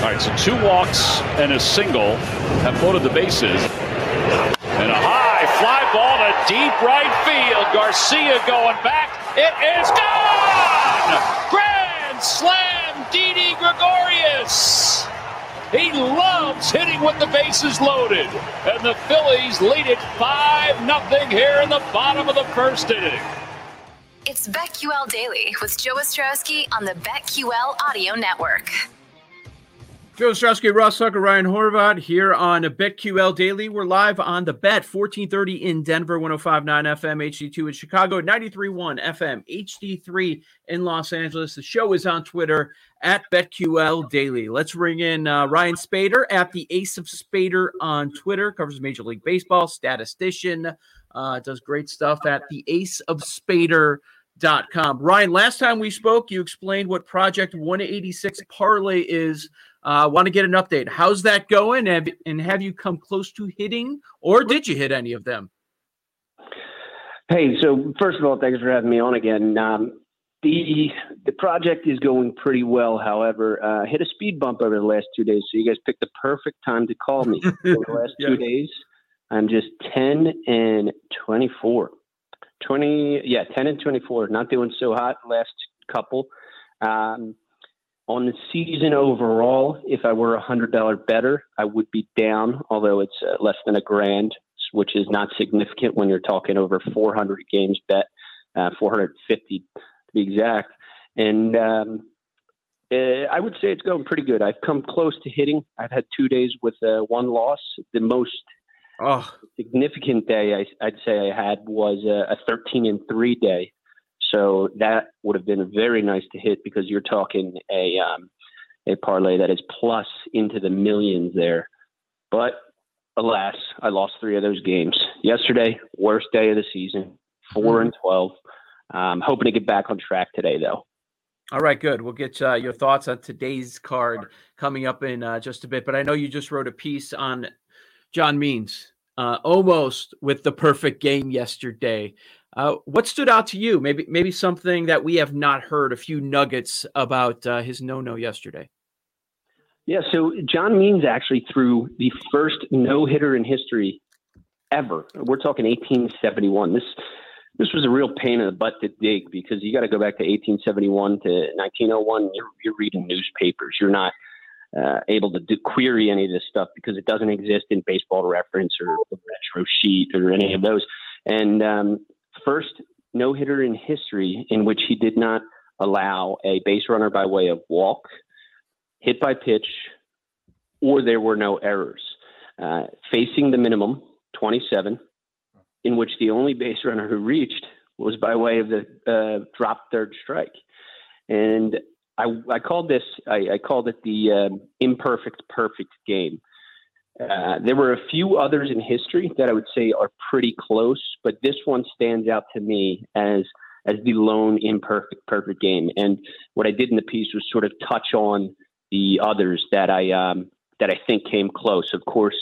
All right, so two walks and a single have loaded the bases. And a high fly ball to deep right field. Garcia going back. It is gone! Grand slam, Didi Gregorius! He loves hitting with the bases loaded. And the Phillies lead it 5 0 here in the bottom of the first inning. It's BetQL Daily with Joe Ostrowski on the BetQL Audio Network. Joe Ostrowski, Ross Tucker, Ryan Horvat here on BetQL Daily. We're live on the Bet, 1430 in Denver, 105.9 FM, HD2 in Chicago, 93.1 FM, HD3 in Los Angeles. The show is on Twitter at BetQL Daily. Let's bring in uh, Ryan Spaeder at the Ace of Spaeder on Twitter, covers Major League Baseball, statistician, uh, does great stuff at the Ace of Spaeder.com. Ryan, last time we spoke, you explained what Project 186 Parlay is uh, Want to get an update. How's that going? And, and have you come close to hitting, or did you hit any of them? Hey, so first of all, thanks for having me on again. Um, the the project is going pretty well. However, uh, hit a speed bump over the last two days, so you guys picked the perfect time to call me. over the last yeah. two days, I'm just ten and twenty four. 20 yeah 10 and 24 not doing so hot last couple um, on the season overall, if I were a hundred dollar better, I would be down, although it's uh, less than a grand, which is not significant when you're talking over 400 games bet, uh, 450 to be exact. And um, uh, I would say it's going pretty good. I've come close to hitting. I've had two days with uh, one loss. The most oh. significant day I, would say I had was a 13 and three day. So that would have been very nice to hit because you're talking a um, a parlay that is plus into the millions there. But alas, I lost three of those games yesterday. Worst day of the season, 4 mm-hmm. and twelve. Um, hoping to get back on track today, though. All right, good. We'll get uh, your thoughts on today's card coming up in uh, just a bit. But I know you just wrote a piece on John Means, uh, almost with the perfect game yesterday. Uh, what stood out to you? Maybe maybe something that we have not heard. A few nuggets about uh, his no no yesterday. Yeah, so John Means actually threw the first no hitter in history ever. We're talking 1871. This this was a real pain in the butt to dig because you got to go back to 1871 to 1901. You're, you're reading newspapers. You're not uh, able to do, query any of this stuff because it doesn't exist in Baseball Reference or Retro Sheet or any of those. And um, first no hitter in history in which he did not allow a base runner by way of walk, hit by pitch, or there were no errors. Uh, facing the minimum, 27, in which the only base runner who reached was by way of the uh, drop third strike. And I, I called this, I, I called it the um, imperfect perfect game uh, there were a few others in history that I would say are pretty close, but this one stands out to me as as the lone imperfect perfect game. And what I did in the piece was sort of touch on the others that I um, that I think came close. Of course,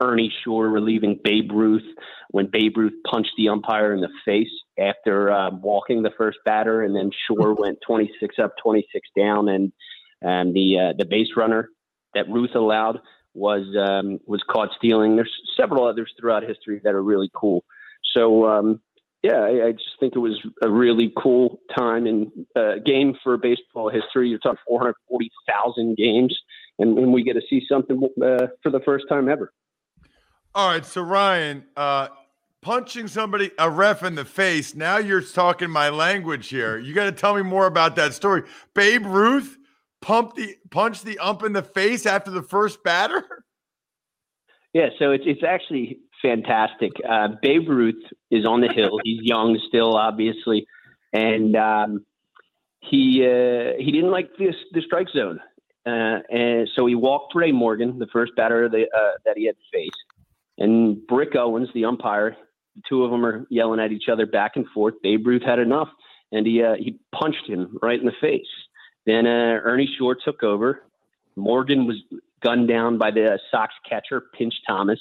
Ernie Shore relieving Babe Ruth when Babe Ruth punched the umpire in the face after uh, walking the first batter, and then Shore went 26 up, 26 down, and and the uh, the base runner that Ruth allowed was um, was caught stealing. There's several others throughout history that are really cool. So um, yeah, I, I, just think it was a really cool time and uh, game for baseball history. You're talking 440,000 games, and, and, we get to see something uh, for the first time ever. All right, so Ryan, uh, punching somebody a ref in the face. Now you're talking my language here. You got to tell me more about that story. Babe Ruth pump the punch the ump in the face after the first batter? Yeah, so it's it's actually fantastic. Uh, Babe Ruth is on the hill. He's young still, obviously, and um, he uh, he didn't like this the strike zone, uh, and so he walked Ray Morgan, the first batter the, uh, that he had to face, and Brick Owens, the umpire. The two of them are yelling at each other back and forth. Babe Ruth had enough, and he uh, he punched him right in the face. Then uh, Ernie Shore took over. Morgan was gunned down by the Sox catcher, Pinch Thomas.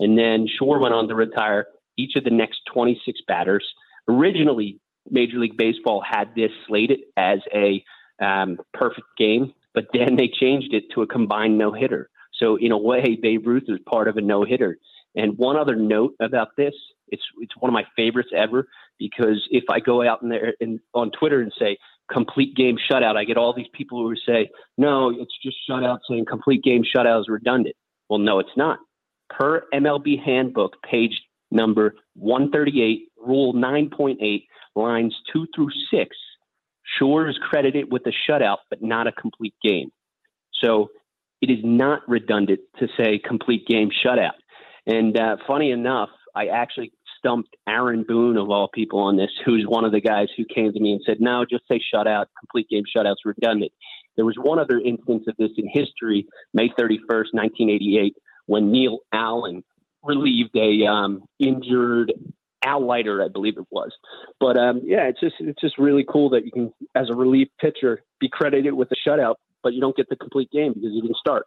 And then Shore went on to retire each of the next 26 batters. Originally, Major League Baseball had this slated as a um, perfect game. but then they changed it to a combined no hitter. So in a way, Babe Ruth is part of a no hitter. And one other note about this, it's it's one of my favorites ever because if I go out in there and on Twitter and say complete game shutout, I get all these people who say, no, it's just shutout saying complete game shutout is redundant. Well, no, it's not. Per MLB handbook, page number 138, rule 9.8, lines two through six, Shore is credited with a shutout, but not a complete game. So it is not redundant to say complete game shutout. And uh, funny enough, I actually stumped Aaron Boone of all people on this, who's one of the guys who came to me and said, "No, just say shutout. Complete game shutouts redundant." There was one other instance of this in history, May 31st, 1988, when Neil Allen relieved a um, injured Al Leiter, I believe it was. But um, yeah, it's just it's just really cool that you can, as a relief pitcher, be credited with a shutout, but you don't get the complete game because you didn't start.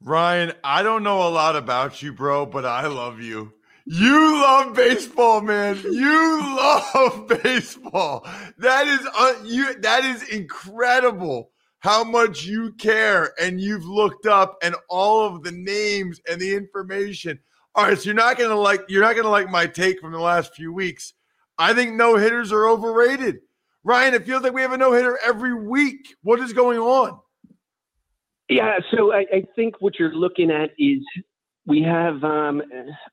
Ryan, I don't know a lot about you, bro, but I love you. You love baseball, man. You love baseball. That is uh, you. That is incredible. How much you care, and you've looked up and all of the names and the information. All right, so you're not gonna like you're not gonna like my take from the last few weeks. I think no hitters are overrated. Ryan, it feels like we have a no hitter every week. What is going on? Yeah, so I, I think what you're looking at is we have um,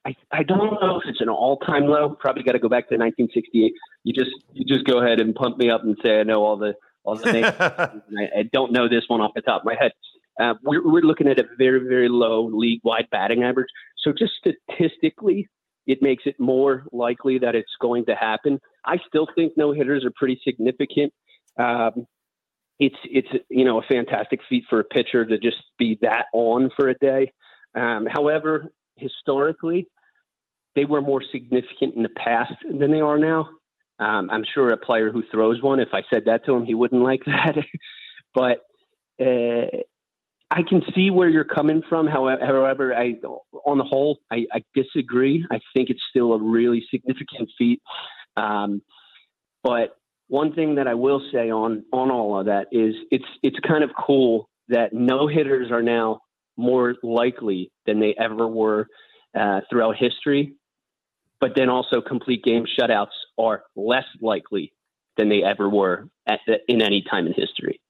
I, I don't know if it's an all-time low probably got to go back to 1968 you just you just go ahead and pump me up and say i know all the all the names. I, I, don't know this one off the top of my head. Uh, we're, we're looking at a very very low league-wide batting average. So just statistically it makes it more likely that it's going to happen. I still think no hitters are pretty significant. Um, it's it's you know a fantastic feat for a pitcher to just be that on for a day um, however, historically, they were more significant in the past than they are now. Um, I'm sure a player who throws one, if I said that to him, he wouldn't like that. but uh, I can see where you're coming from. However, however I, on the whole, I, I, disagree. I think it's still a really significant feat. Um, but one thing that I will say on on all of that is it's it's kind of cool that no hitters are now more likely than they ever were uh, throughout history. But then also, complete game shutouts are less likely than they ever were at the, in any time in history.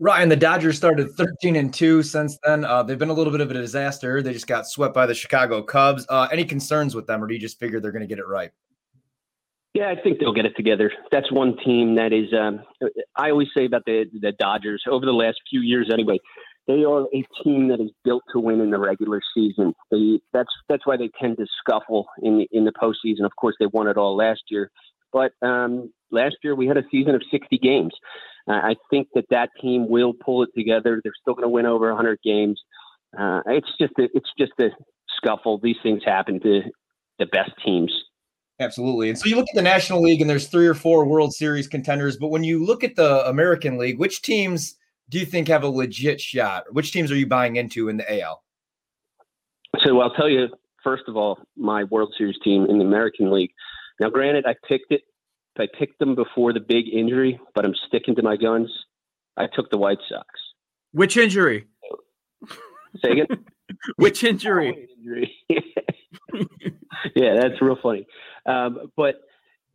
Ryan, the Dodgers started 13 and 2 since then. Uh, they've been a little bit of a disaster. They just got swept by the Chicago Cubs. Uh, any concerns with them, or do you just figure they're going to get it right? Yeah, I think they'll get it together. That's one team that is. Um, I always say about the the Dodgers over the last few years, anyway they are a team that is built to win in the regular season. They, that's that's why they tend to scuffle in the, in the postseason. Of course, they won it all last year, but um, last year we had a season of 60 games. Uh, I think that that team will pull it together. They're still going to win over 100 games. Uh, it's just a, it's just a scuffle. These things happen to the best teams. Absolutely. And so you look at the National League, and there's three or four World Series contenders. But when you look at the American League, which teams do you think have a legit shot? Which teams are you buying into in the AL? So I'll tell you, first of all, my World Series team in the American League. Now, granted, I picked it. I picked them before the big injury, but I'm sticking to my guns. I took the White Sox. Which injury? Say again. Which injury? yeah, that's real funny. Um, but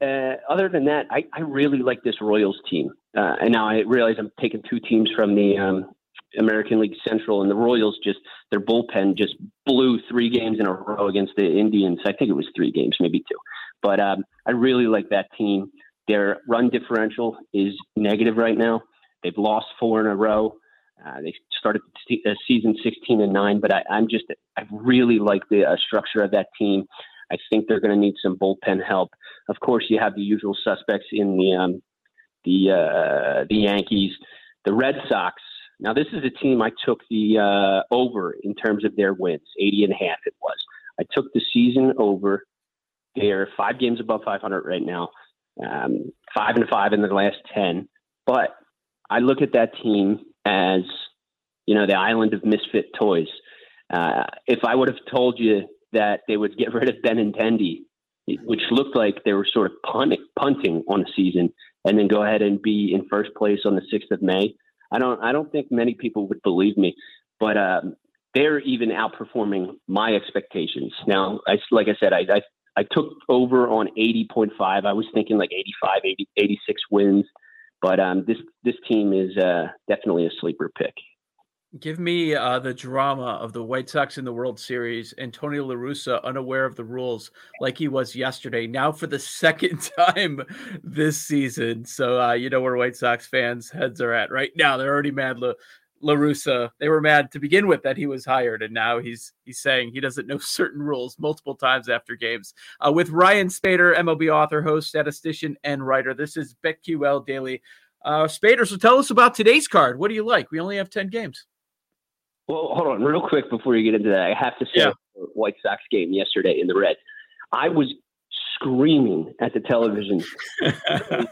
uh, other than that, I, I, really like this Royals team. Uh, and now I realize I'm taking two teams from the um, American League Central, and the Royals just their bullpen just blew three games in a row against the Indians. I think it was three games, maybe two. But um, I really like that team. Their run differential is negative right now. They've lost four in a row. Uh, they started the season 16 and nine, but I, am just I really like the uh, structure of that team. I think they're going to need some bullpen help. Of course, you have the usual suspects in the um, the uh, the Yankees, the Red Sox. Now, this is a team I took the uh, over in terms of their wins, 80 and a half it was. I took the season over. They're five games above 500 right now, um, five and five in the last 10. But I look at that team as, you know, the island of misfit toys. Uh, if I would have told you that they would get rid of Benintendi, which looked like they were sort of punting, punting on the season, and then go ahead and be in first place on the 6th of May. I don't I don't think many people would believe me, but um, they're even outperforming my expectations. Now, I like I said, I I, I took over on 80.5. I was thinking like 85, 80, 86 wins, but um, this this team is uh, definitely a sleeper pick. Give me uh, the drama of the White Sox in the World Series. Antonio La Russa, unaware of the rules, like he was yesterday. Now for the second time this season. So uh, you know where White Sox fans' heads are at right now. They're already mad. La, La Russa, they were mad to begin with that he was hired, and now he's he's saying he doesn't know certain rules multiple times after games. Uh, with Ryan Spaeder, MLB author, host, statistician, and writer. This is BetQL Daily. Uh, Spaeder, so tell us about today's card. What do you like? We only have ten games. Well, hold on, real quick before you get into that, I have to say, yeah. White Sox game yesterday in the red, I was screaming at the television.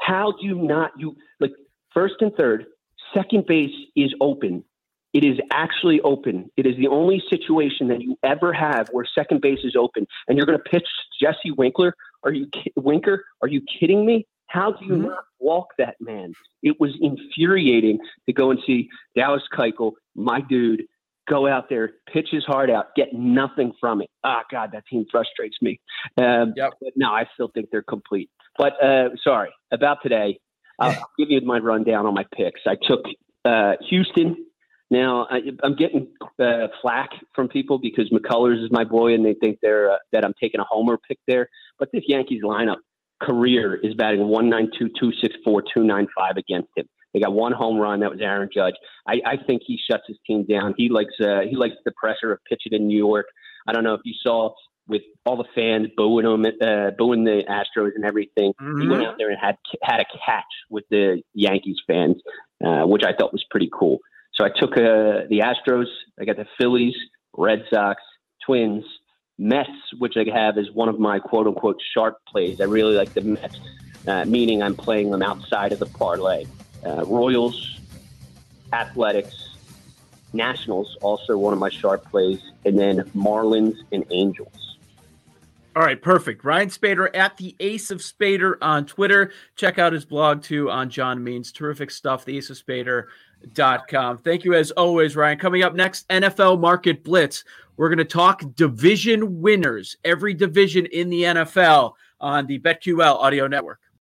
How do you not you like first and third, second base is open. It is actually open. It is the only situation that you ever have where second base is open, and you're going to pitch Jesse Winkler. Are you Winker? Are you kidding me? How do you mm-hmm. not walk that man? It was infuriating to go and see Dallas Keuchel, my dude, go out there, pitch his heart out, get nothing from it. Ah, oh, God, that team frustrates me. Um, yep. But no, I still think they're complete. But uh, sorry about today. I'll give you my rundown on my picks. I took uh, Houston. Now I, am getting uh, flack from people because McCullers is my boy, and they think they're uh, that I'm taking a homer pick there. But this Yankees lineup career is batting 192, 264, 295 against him. They got one home run. That was Aaron Judge. I, I think he shuts his team down. He likes uh, he likes the pressure of pitching in New York. I don't know if you saw with all the fans booing him, uh, booing the Astros and everything. Mm-hmm. He went out there and had had a catch with the Yankees fans, uh, which I thought was pretty cool. So I took uh, the Astros. I got the Phillies, Red Sox, Twins, Mets, which I have as one of my quote unquote sharp plays. I really like the Mets, uh, meaning I'm playing them outside of the parlay. Uh, Royals, Athletics, Nationals, also one of my sharp plays, and then Marlins and Angels. All right, perfect. Ryan Spaeder at the Ace of Spaeder on Twitter. Check out his blog too on John Means. Terrific stuff. The Ace of Spaeder.com. Thank you as always, Ryan. Coming up next, NFL Market Blitz. We're going to talk division winners, every division in the NFL on the BetQL audio network.